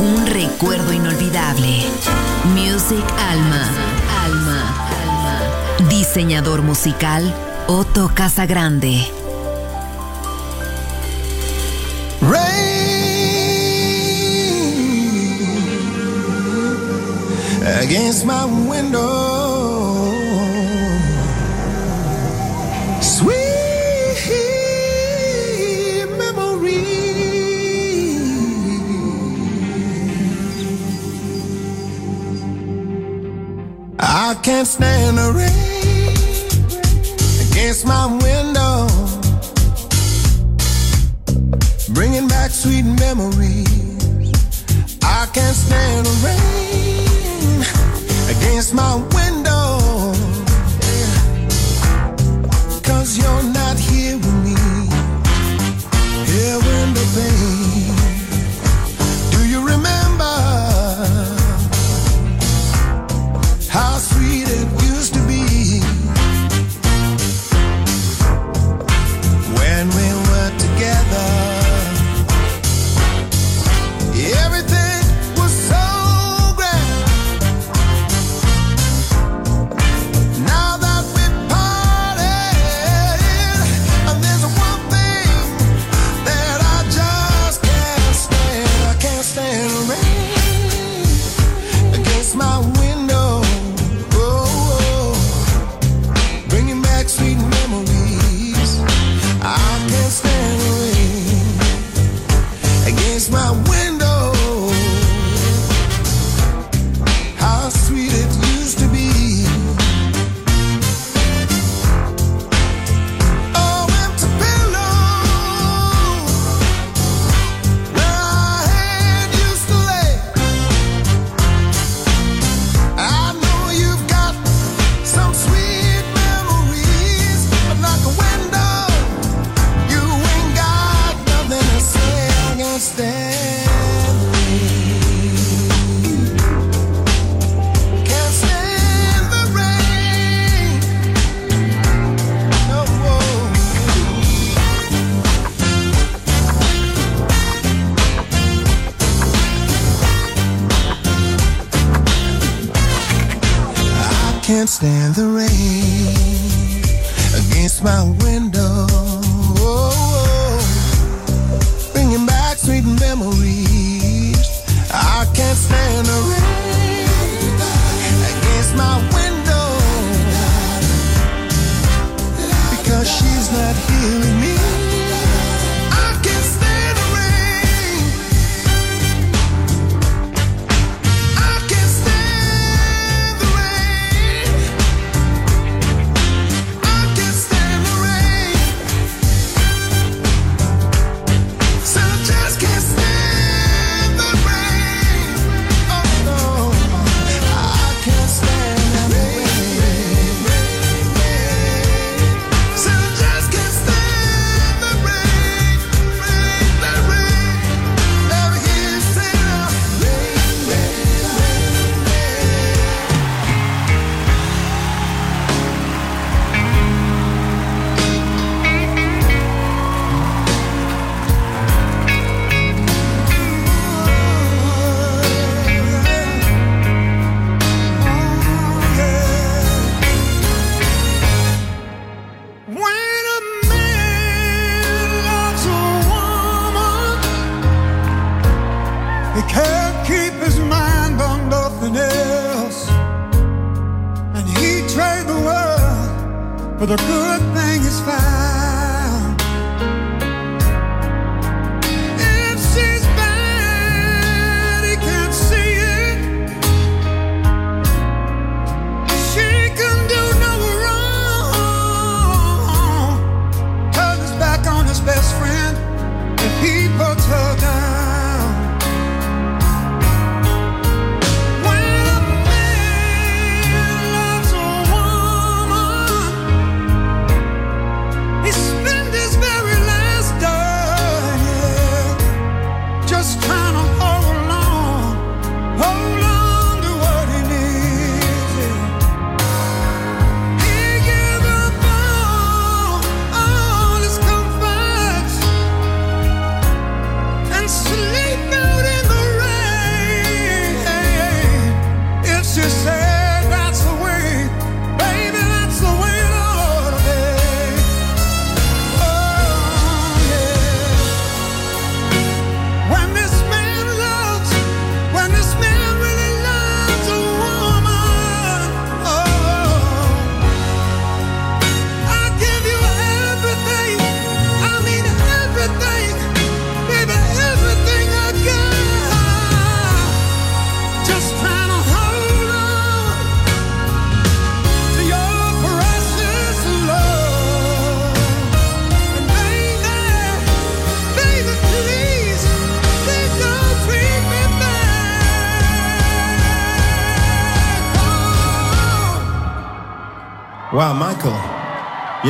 Un recuerdo inolvidable. Music Alma. Alma. Alma. Diseñador musical Otto Casagrande. Rain against my window. can't stand the rain against my window, bringing back sweet memories. I can't stand the rain against my but the good thing is fine.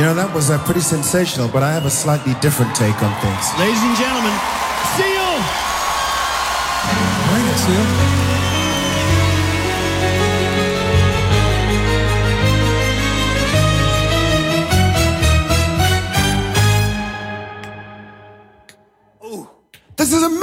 You know, that was uh, pretty sensational, but I have a slightly different take on things. Ladies and gentlemen, Seal! Bring it, Seal. This is amazing!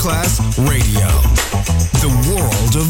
Masterclass Radio. The world of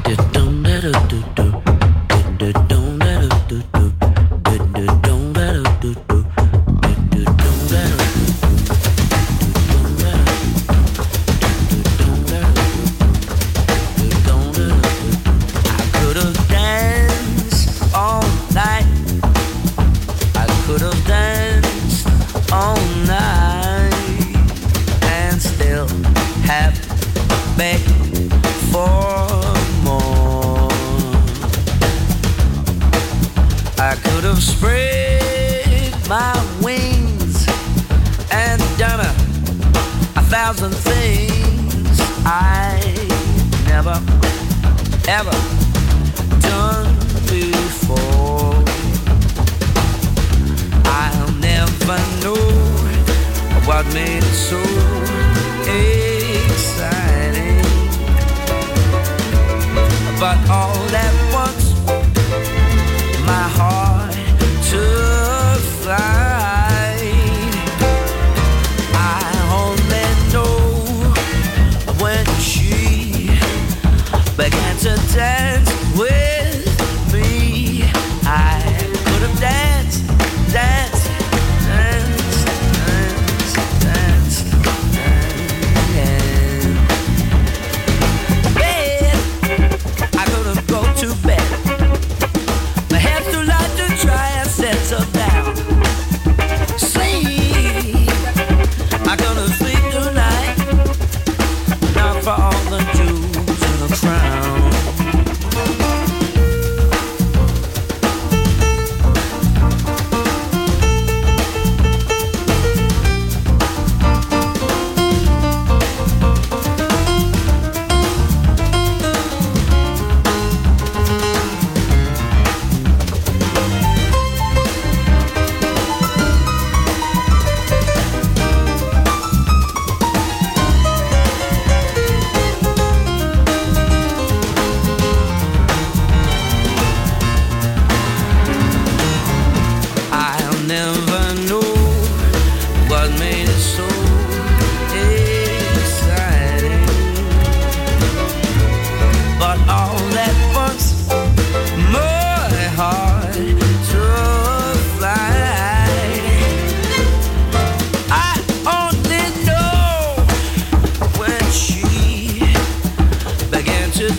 did all that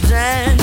dance.